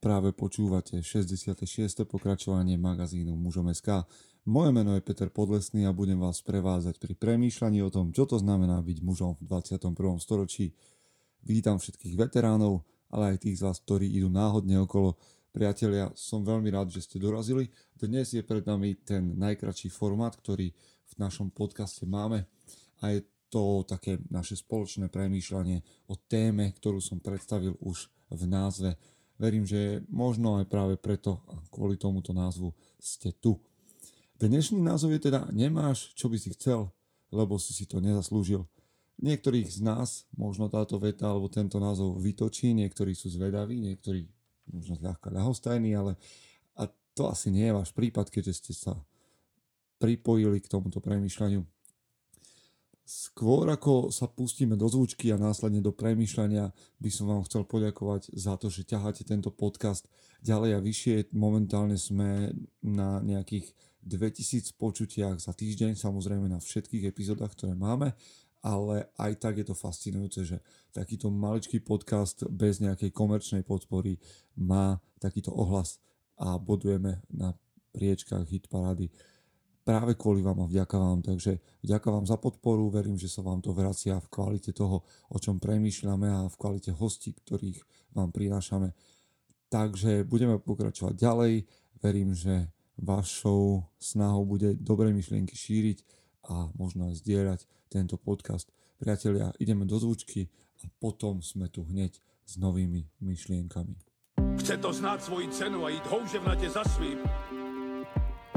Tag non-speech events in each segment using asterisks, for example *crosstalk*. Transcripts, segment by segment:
Práve počúvate 66. pokračovanie magazínu Mužom.sk. Moje meno je Peter Podlesný a budem vás prevázať pri premýšľaní o tom, čo to znamená byť mužom v 21. storočí. Vítam všetkých veteránov, ale aj tých z vás, ktorí idú náhodne okolo. Priatelia, som veľmi rád, že ste dorazili. Dnes je pred nami ten najkračší formát, ktorý v našom podcaste máme a je to také naše spoločné premýšľanie o téme, ktorú som predstavil už v názve Verím, že možno aj práve preto, kvôli tomuto názvu, ste tu. Dnešný názov je teda Nemáš, čo by si chcel, lebo si si to nezaslúžil. Niektorých z nás možno táto veta alebo tento názov vytočí, niektorí sú zvedaví, niektorí možno zľahka ľahostajní, ale a to asi nie je váš prípad, keďže ste sa pripojili k tomuto premýšľaniu. Skôr ako sa pustíme do zvučky a následne do premýšľania, by som vám chcel poďakovať za to, že ťaháte tento podcast ďalej a vyššie. Momentálne sme na nejakých 2000 počutiach za týždeň, samozrejme na všetkých epizódach, ktoré máme, ale aj tak je to fascinujúce, že takýto maličký podcast bez nejakej komerčnej podpory má takýto ohlas a bodujeme na priečkách hit parady práve kvôli vám a vďaka vám. Takže vďaka vám za podporu, verím, že sa vám to vracia v kvalite toho, o čom premýšľame a v kvalite hostí, ktorých vám prinášame. Takže budeme pokračovať ďalej. Verím, že vašou snahou bude dobré myšlienky šíriť a možno aj zdieľať tento podcast. Priatelia, ideme do zvučky a potom sme tu hneď s novými myšlienkami. Chce to znát svoji cenu a jít houževnatě za svým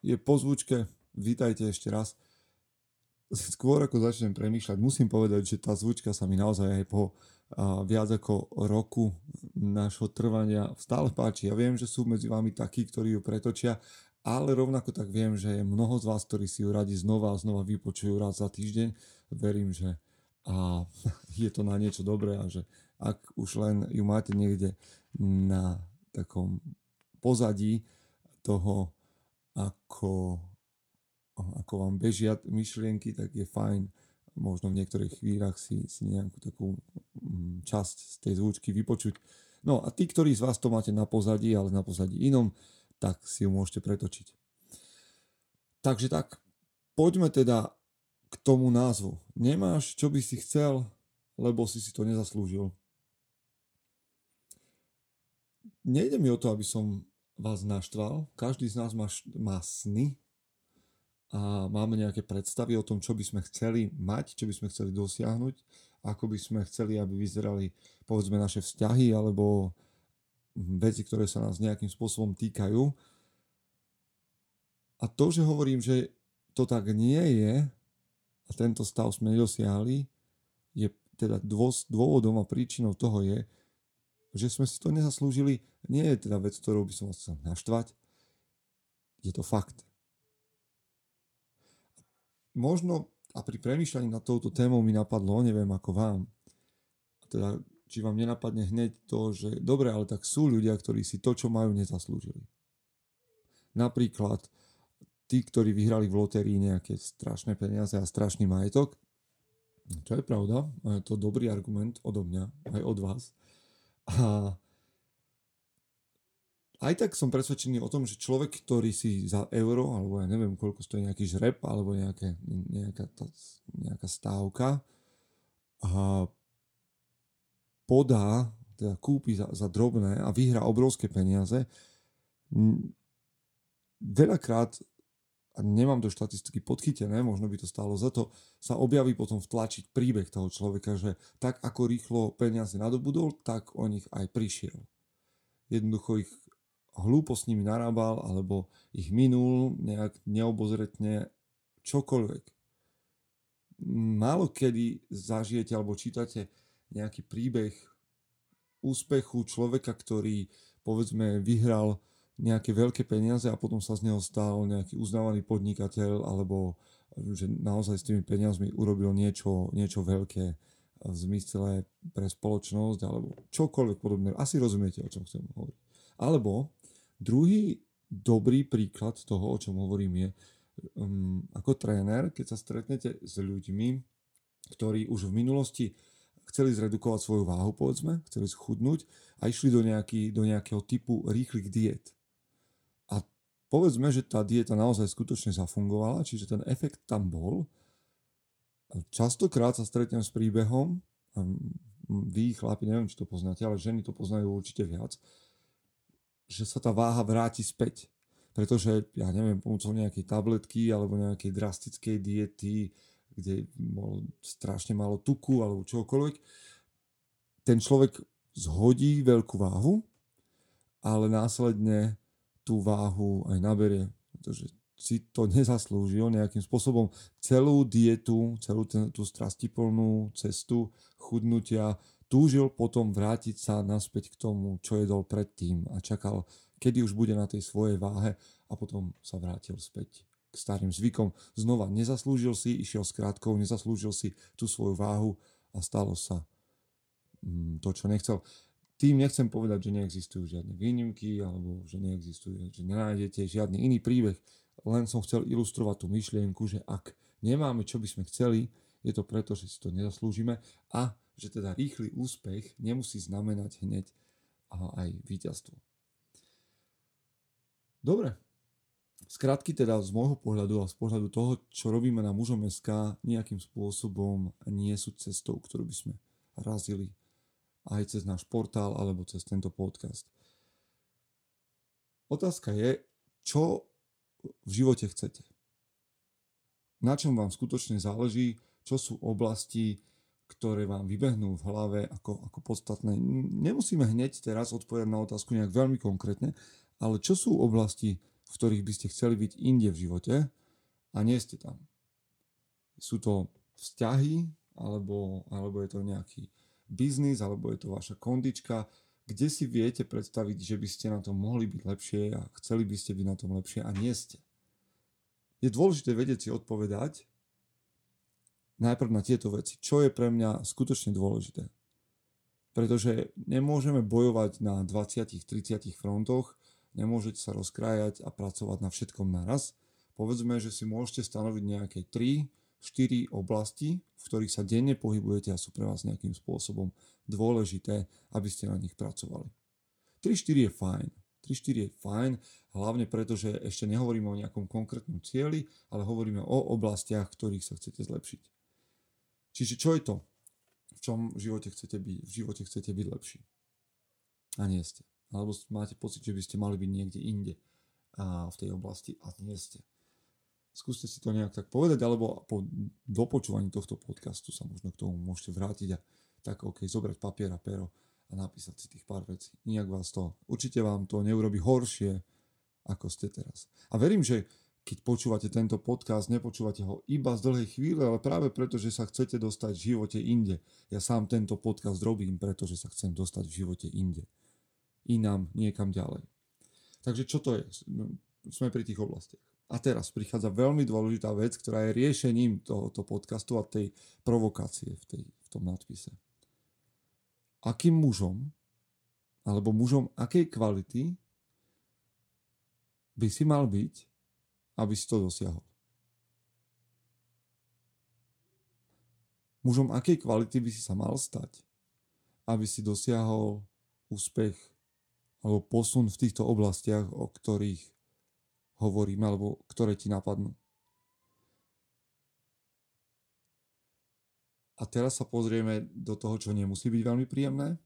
Je po zvučke, vítajte ešte raz. Skôr ako začnem premýšľať, musím povedať, že tá zvučka sa mi naozaj aj po a, viac ako roku nášho trvania stále páči. Ja viem, že sú medzi vami takí, ktorí ju pretočia, ale rovnako tak viem, že je mnoho z vás, ktorí si ju radi znova a znova vypočujú raz za týždeň. Verím, že a *laughs* je to na niečo dobré a že ak už len ju máte niekde na takom pozadí toho, ako, ako vám bežia myšlienky, tak je fajn možno v niektorých chvíľach si, si nejakú takú mm, časť z tej zvučky vypočuť. No a tí, ktorí z vás to máte na pozadí, ale na pozadí inom, tak si ju môžete pretočiť. Takže tak, poďme teda k tomu názvu. Nemáš, čo by si chcel, lebo si si to nezaslúžil nejde mi o to, aby som vás naštval. Každý z nás má, má sny a máme nejaké predstavy o tom, čo by sme chceli mať, čo by sme chceli dosiahnuť, ako by sme chceli, aby vyzerali povedzme naše vzťahy alebo veci, ktoré sa nás nejakým spôsobom týkajú. A to, že hovorím, že to tak nie je a tento stav sme nedosiahli, je teda dôvodom a príčinou toho je, že sme si to nezaslúžili, nie je teda vec, ktorou by som chcel naštvať. Je to fakt. Možno a pri premýšľaní nad touto témou mi napadlo, neviem ako vám, teda či vám nenapadne hneď to, že dobre, ale tak sú ľudia, ktorí si to, čo majú, nezaslúžili. Napríklad tí, ktorí vyhrali v lotérii nejaké strašné peniaze a strašný majetok, čo je pravda, je to dobrý argument odo mňa, aj od vás, a aj tak som presvedčený o tom, že človek, ktorý si za euro, alebo ja neviem, koľko stojí nejaký žreb, alebo nejaké, nejaká, tá, nejaká stávka, a podá, teda kúpi za, za drobné a vyhrá obrovské peniaze, veľakrát a nemám to štatistiky podchytené, možno by to stálo za to, sa objaví potom vtlačiť príbeh toho človeka, že tak ako rýchlo peniaze nadobudol, tak o nich aj prišiel. Jednoducho ich hlúpo s nimi narábal, alebo ich minul nejak neobozretne čokoľvek. Málo kedy zažijete alebo čítate nejaký príbeh úspechu človeka, ktorý povedzme vyhral nejaké veľké peniaze a potom sa z neho stal nejaký uznávaný podnikateľ alebo že naozaj s tými peniazmi urobil niečo, niečo veľké v zmysle pre spoločnosť alebo čokoľvek podobné. Asi rozumiete, o čom chcem hovoriť. Alebo druhý dobrý príklad toho, o čom hovorím je, um, ako tréner, keď sa stretnete s ľuďmi, ktorí už v minulosti chceli zredukovať svoju váhu, povedzme, chceli schudnúť a išli do, nejaký, do nejakého typu rýchlych diet. Povedzme, že tá dieta naozaj skutočne zafungovala, čiže ten efekt tam bol. Častokrát sa stretnem s príbehom, vy chlapi, neviem, či to poznáte, ale ženy to poznajú určite viac, že sa tá váha vráti späť. Pretože, ja neviem, pomocou nejakej tabletky alebo nejakej drastickej diety, kde bolo strašne málo tuku alebo čokoľvek, ten človek zhodí veľkú váhu, ale následne tú váhu aj naberie, pretože si to nezaslúžil nejakým spôsobom. Celú dietu, celú ten, tú strastiplnú cestu chudnutia túžil potom vrátiť sa naspäť k tomu, čo jedol predtým a čakal, kedy už bude na tej svojej váhe a potom sa vrátil späť k starým zvykom. Znova nezaslúžil si, išiel s krátkou, nezaslúžil si tú svoju váhu a stalo sa mm, to, čo nechcel. Tým nechcem povedať, že neexistujú žiadne výnimky alebo že neexistuje, že nenájdete žiadny iný príbeh. Len som chcel ilustrovať tú myšlienku, že ak nemáme, čo by sme chceli, je to preto, že si to nezaslúžime a že teda rýchly úspech nemusí znamenať hneď aj víťazstvo. Dobre, Skratky teda z môjho pohľadu a z pohľadu toho, čo robíme na mužom SK, nejakým spôsobom nie sú cestou, ktorú by sme razili aj cez náš portál alebo cez tento podcast. Otázka je, čo v živote chcete. Na čom vám skutočne záleží, čo sú oblasti, ktoré vám vybehnú v hlave ako, ako podstatné. Nemusíme hneď teraz odpovedať na otázku nejak veľmi konkrétne, ale čo sú oblasti, v ktorých by ste chceli byť inde v živote a nie ste tam. Sú to vzťahy, alebo, alebo je to nejaký biznis, alebo je to vaša kondička, kde si viete predstaviť, že by ste na tom mohli byť lepšie a chceli by ste byť na tom lepšie a nie ste. Je dôležité vedieť si odpovedať najprv na tieto veci. Čo je pre mňa skutočne dôležité? Pretože nemôžeme bojovať na 20-30 frontoch nemôžete sa rozkrájať a pracovať na všetkom naraz. Povedzme, že si môžete stanoviť nejaké 3, 4 oblasti, v ktorých sa denne pohybujete a sú pre vás nejakým spôsobom dôležité, aby ste na nich pracovali. 3-4 je fajn. 3-4 je fajn, hlavne preto, že ešte nehovoríme o nejakom konkrétnom cieli, ale hovoríme o oblastiach, ktorých sa chcete zlepšiť. Čiže čo je to, v čom v živote chcete byť, v živote chcete byť lepší? A nie ste alebo máte pocit, že by ste mali byť niekde inde a v tej oblasti a nie ste. Skúste si to nejak tak povedať, alebo po dopočúvaní tohto podcastu sa možno k tomu môžete vrátiť a tak OK, zobrať papier a pero a napísať si tých pár vecí. Nijak vás to, určite vám to neurobi horšie, ako ste teraz. A verím, že keď počúvate tento podcast, nepočúvate ho iba z dlhej chvíle, ale práve preto, že sa chcete dostať v živote inde. Ja sám tento podcast robím, pretože sa chcem dostať v živote inde inám, niekam ďalej. Takže čo to je? No, sme pri tých oblastiach. A teraz prichádza veľmi dôležitá vec, ktorá je riešením tohoto podcastu a tej provokácie v, tej, v tom nadpise. Akým mužom, alebo mužom akej kvality by si mal byť, aby si to dosiahol? Mužom akej kvality by si sa mal stať, aby si dosiahol úspech alebo posun v týchto oblastiach, o ktorých hovoríme, alebo ktoré ti napadnú. A teraz sa pozrieme do toho, čo nemusí byť veľmi príjemné.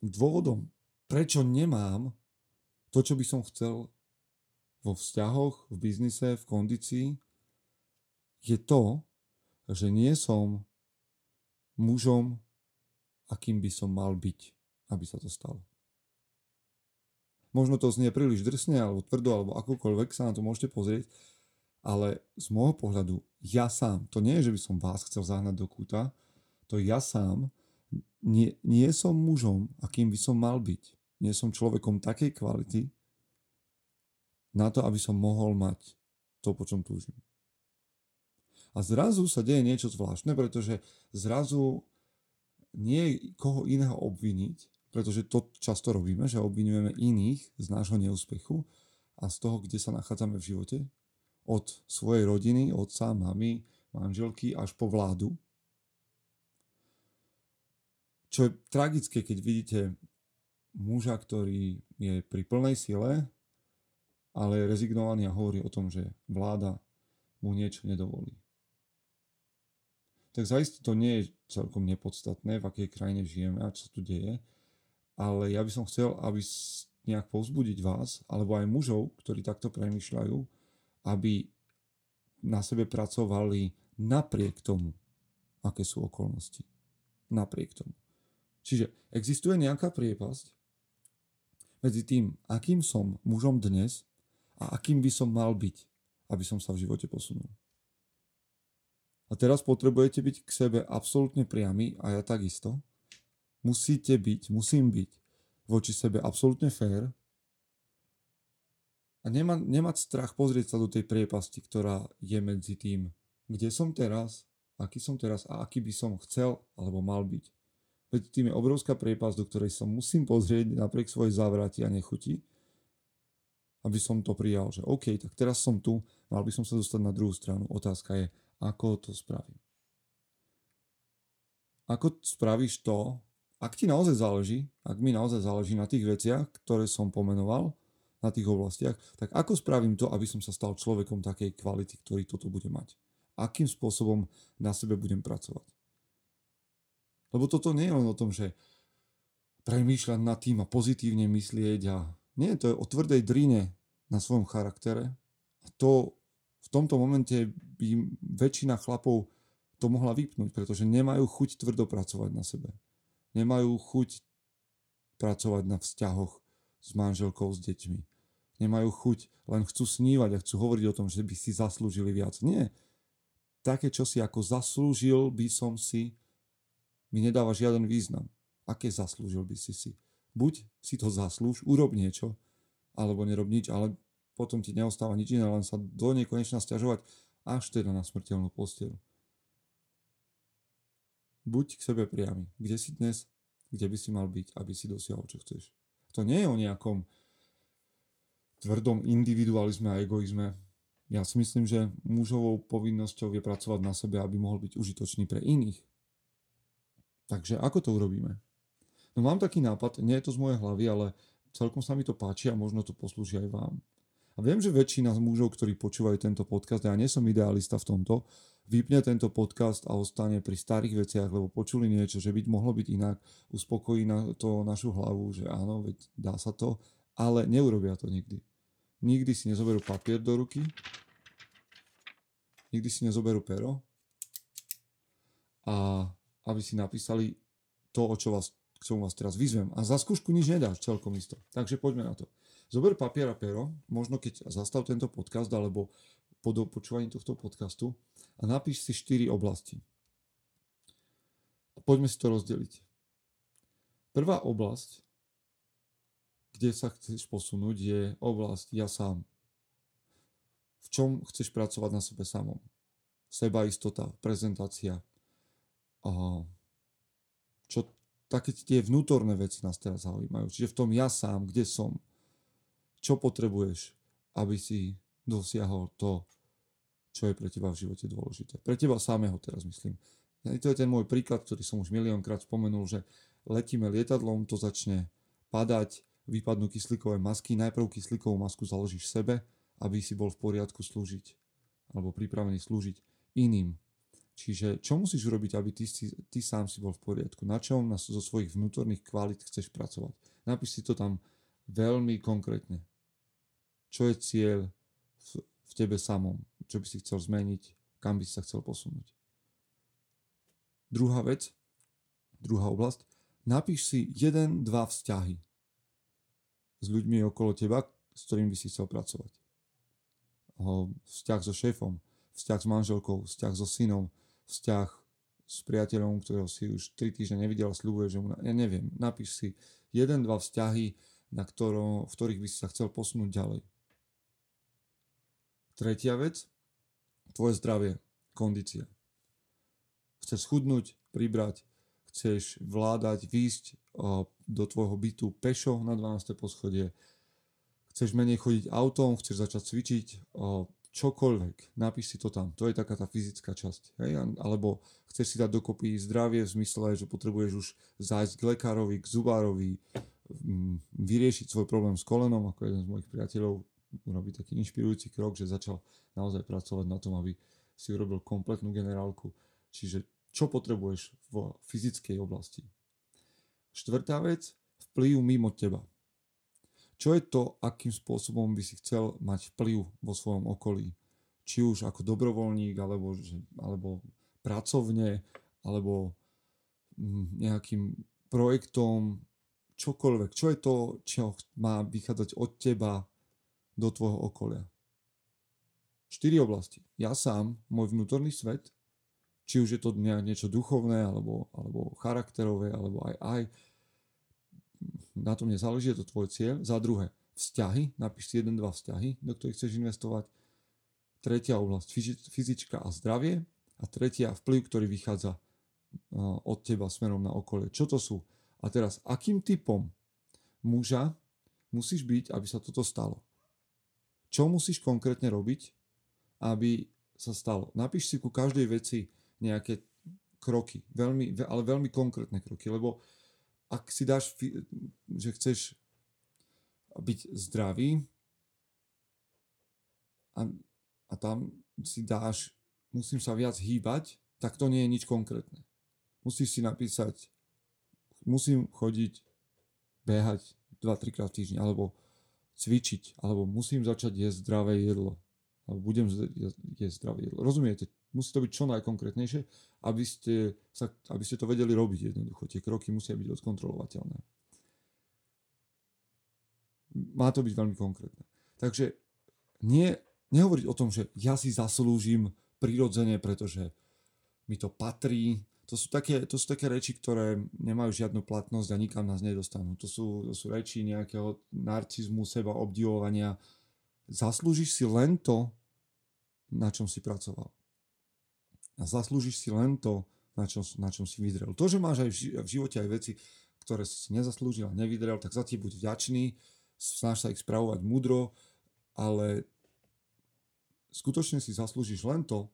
Dôvodom, prečo nemám to, čo by som chcel vo vzťahoch, v biznise, v kondícii, je to, že nie som mužom, akým by som mal byť, aby sa to stalo. Možno to znie príliš drsne alebo tvrdo alebo akokoľvek sa na to môžete pozrieť, ale z môjho pohľadu ja sám, to nie je, že by som vás chcel zahnať do kúta, to ja sám nie, nie som mužom, akým by som mal byť. Nie som človekom takej kvality na to, aby som mohol mať to, po čom túžim. A zrazu sa deje niečo zvláštne, pretože zrazu nie je koho iného obviniť, pretože to často robíme, že obvinujeme iných z nášho neúspechu a z toho, kde sa nachádzame v živote, od svojej rodiny, otca, mamy, manželky až po vládu. Čo je tragické, keď vidíte muža, ktorý je pri plnej sile, ale je rezignovaný a hovorí o tom, že vláda mu niečo nedovolí. Tak zaiste to nie je celkom nepodstatné, v akej krajine žijeme a čo tu deje, ale ja by som chcel, aby nejak povzbudiť vás, alebo aj mužov, ktorí takto premyšľajú, aby na sebe pracovali napriek tomu, aké sú okolnosti. Napriek tomu. Čiže existuje nejaká priepasť medzi tým, akým som mužom dnes a akým by som mal byť, aby som sa v živote posunul. A teraz potrebujete byť k sebe absolútne priamy a ja takisto. Musíte byť, musím byť voči sebe absolútne fér a nemá, nemať strach pozrieť sa do tej priepasti, ktorá je medzi tým, kde som teraz, aký som teraz a aký by som chcel alebo mal byť. Veď tým je obrovská priepasť, do ktorej sa musím pozrieť napriek svojej závrati a nechuti, aby som to prijal, že OK, tak teraz som tu, mal by som sa dostať na druhú stranu. Otázka je, ako to spravím. Ako spravíš to, ak ti naozaj záleží, ak mi naozaj záleží na tých veciach, ktoré som pomenoval, na tých oblastiach, tak ako spravím to, aby som sa stal človekom takej kvality, ktorý toto bude mať? Akým spôsobom na sebe budem pracovať? Lebo toto nie je len o tom, že premýšľať nad tým a pozitívne myslieť a nie, to je o tvrdej drine na svojom charaktere. A to v tomto momente by väčšina chlapov to mohla vypnúť, pretože nemajú chuť tvrdo pracovať na sebe. Nemajú chuť pracovať na vzťahoch s manželkou, s deťmi. Nemajú chuť, len chcú snívať a chcú hovoriť o tom, že by si zaslúžili viac. Nie. Také, čo si ako zaslúžil by som si, mi nedáva žiaden význam. Aké zaslúžil by si si? Buď si to zaslúž, urob niečo, alebo nerob nič, ale potom ti neostáva nič iné, len sa do nekonečna stiažovať až teda na smrteľnú posteľ. Buď k sebe priamy. Kde si dnes, kde by si mal byť, aby si dosiahol, čo chceš. To nie je o nejakom tvrdom individualizme a egoizme. Ja si myslím, že mužovou povinnosťou je pracovať na sebe, aby mohol byť užitočný pre iných. Takže ako to urobíme? No mám taký nápad, nie je to z mojej hlavy, ale celkom sa mi to páči a možno to poslúži aj vám. A viem, že väčšina z mužov, ktorí počúvajú tento podcast, ja nie som idealista v tomto, vypne tento podcast a ostane pri starých veciach, lebo počuli niečo, že by mohlo byť inak, uspokojí na to našu hlavu, že áno, veď dá sa to, ale neurobia to nikdy. Nikdy si nezoberú papier do ruky, nikdy si nezoberú pero a aby si napísali to, o čo vás k čomu vás teraz vyzvem. A za skúšku nič nedáš, celkom isto. Takže poďme na to. Zober papier a pero, možno keď zastav tento podcast alebo po počúvaní tohto podcastu a napíš si 4 oblasti. A poďme si to rozdeliť. Prvá oblasť, kde sa chceš posunúť, je oblasť ja sám. V čom chceš pracovať na sebe samom? Seba istota, prezentácia. Čo také tie vnútorné veci nás teraz zaujímajú. Čiže v tom ja sám, kde som, čo potrebuješ, aby si dosiahol to, čo je pre teba v živote dôležité. Pre teba samého teraz myslím. To je ten môj príklad, ktorý som už miliónkrát spomenul, že letíme lietadlom, to začne padať, vypadnú kyslíkové masky, najprv kyslíkovú masku založíš sebe, aby si bol v poriadku slúžiť, alebo pripravený slúžiť iným. Čiže čo musíš urobiť, aby ty, si, ty sám si bol v poriadku? Na čom na, zo svojich vnútorných kvalít chceš pracovať? Napíš si to tam veľmi konkrétne. Čo je cieľ v, v tebe samom? Čo by si chcel zmeniť? Kam by si sa chcel posunúť? Druhá vec, druhá oblasť. Napíš si jeden, dva vzťahy s ľuďmi okolo teba, s ktorým by si chcel pracovať. Vzťah so šéfom, vzťah s manželkou, vzťah so synom, vzťah s priateľom, ktorého si už 3 týždne nevidel a sľubuje, že mu, na- ja neviem, napíš si jeden, dva vzťahy, na ktorom, v ktorých by si sa chcel posunúť ďalej. Tretia vec, tvoje zdravie, kondícia. Chceš schudnúť, pribrať, chceš vládať, výjsť do tvojho bytu pešo na 12. poschodie, chceš menej chodiť autom, chceš začať cvičiť, čokoľvek, napíš si to tam. To je taká tá fyzická časť. Hej? Alebo chceš si dať dokopy zdravie v zmysle, že potrebuješ už zájsť k lekárovi, k zubárovi, vyriešiť svoj problém s kolenom, ako jeden z mojich priateľov urobí taký inšpirujúci krok, že začal naozaj pracovať na tom, aby si urobil kompletnú generálku. Čiže čo potrebuješ v fyzickej oblasti. Štvrtá vec, vplyv mimo teba. Čo je to, akým spôsobom by si chcel mať vplyv vo svojom okolí? Či už ako dobrovoľník, alebo, alebo pracovne, alebo mm, nejakým projektom, čokoľvek. Čo je to, čo má vychádzať od teba do tvojho okolia? Štyri oblasti. Ja sám, môj vnútorný svet, či už je to nejak niečo duchovné, alebo, alebo charakterové, alebo aj aj. Na tom nezáleží, je to tvoj cieľ. Za druhé, vzťahy, napíš si jeden, dva vzťahy, do ktorých chceš investovať. Tretia oblasť, fyzi- fyzička a zdravie. A tretia, vplyv, ktorý vychádza uh, od teba smerom na okolie. Čo to sú? A teraz, akým typom muža musíš byť, aby sa toto stalo? Čo musíš konkrétne robiť, aby sa stalo? Napíš si ku každej veci nejaké kroky, veľmi, ve- ale veľmi konkrétne kroky, lebo ak si dáš, že chceš byť zdravý a, a tam si dáš, musím sa viac hýbať, tak to nie je nič konkrétne. Musíš si napísať, musím chodiť, behať 2-3 krát v týždni, alebo cvičiť, alebo musím začať jesť zdravé jedlo, alebo budem jesť zdravé jedlo. Rozumiete? Musí to byť čo najkonkrétnejšie, aby ste, sa, aby ste to vedeli robiť jednoducho. Tie kroky musia byť odkontrolovateľné. Má to byť veľmi konkrétne. Takže nie, nehovoriť o tom, že ja si zaslúžim prirodzene, pretože mi to patrí. To sú, také, to sú také reči, ktoré nemajú žiadnu platnosť a nikam nás nedostanú. To sú, to sú reči nejakého narcizmu, seba obdivovania. Zaslúžiš si len to, na čom si pracoval. A zaslúžiš si len to, na čom, na čom si vydrel. To, že máš aj v ži- v živote aj veci, ktoré si nezaslúžil a nevydrel, tak za tie buď vďačný, snaž sa ich spravovať múdro, ale skutočne si zaslúžiš len to,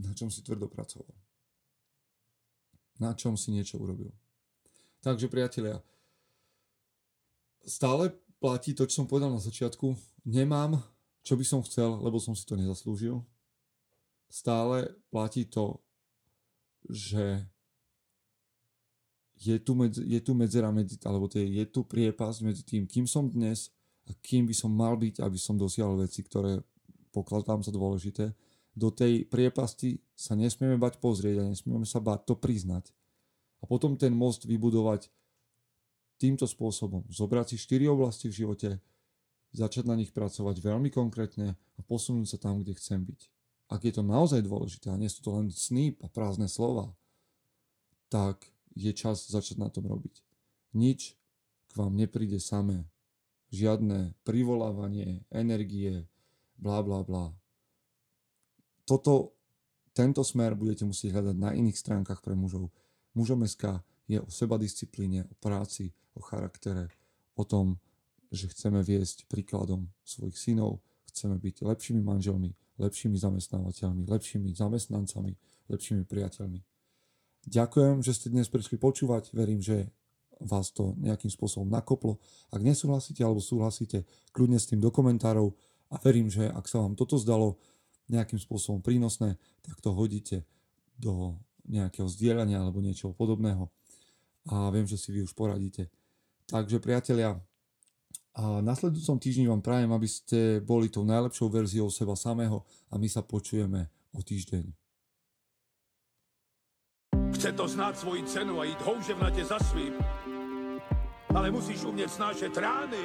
na čom si tvrdo pracoval. Na čom si niečo urobil. Takže priatelia, stále platí to, čo som povedal na začiatku. Nemám, čo by som chcel, lebo som si to nezaslúžil. Stále platí to, že je tu, medz, je tu medzera medzi, alebo to je, je tu priepasť medzi tým, kým som dnes a kým by som mal byť, aby som dosiahol veci, ktoré pokladám za dôležité. Do tej priepasti sa nesmieme bať pozrieť a nesmieme sa bať to priznať. A potom ten most vybudovať týmto spôsobom. Zobrať si štyri oblasti v živote, začať na nich pracovať veľmi konkrétne a posunúť sa tam, kde chcem byť. Ak je to naozaj dôležité a nie sú to len sny a prázdne slova, tak je čas začať na tom robiť. Nič k vám nepríde samé. Žiadne privolávanie, energie, bla bla bla. Toto, tento smer budete musieť hľadať na iných stránkach pre mužov. Mužom SK je o sebadisciplíne, o práci, o charaktere, o tom, že chceme viesť príkladom svojich synov, chceme byť lepšími manželmi, lepšími zamestnávateľmi, lepšími zamestnancami, lepšími priateľmi. Ďakujem, že ste dnes prišli počúvať. Verím, že vás to nejakým spôsobom nakoplo. Ak nesúhlasíte alebo súhlasíte, kľudne s tým do komentárov a verím, že ak sa vám toto zdalo nejakým spôsobom prínosné, tak to hodíte do nejakého zdieľania alebo niečoho podobného. A viem, že si vy už poradíte. Takže priatelia, a nasledujúcom týždni vám prajem, aby ste boli tou najlepšou verziou seba samého a my sa počujeme o týždeň. Chce to znát svoji cenu a jít houževnatě za svým. Ale musíš umět snášet rány.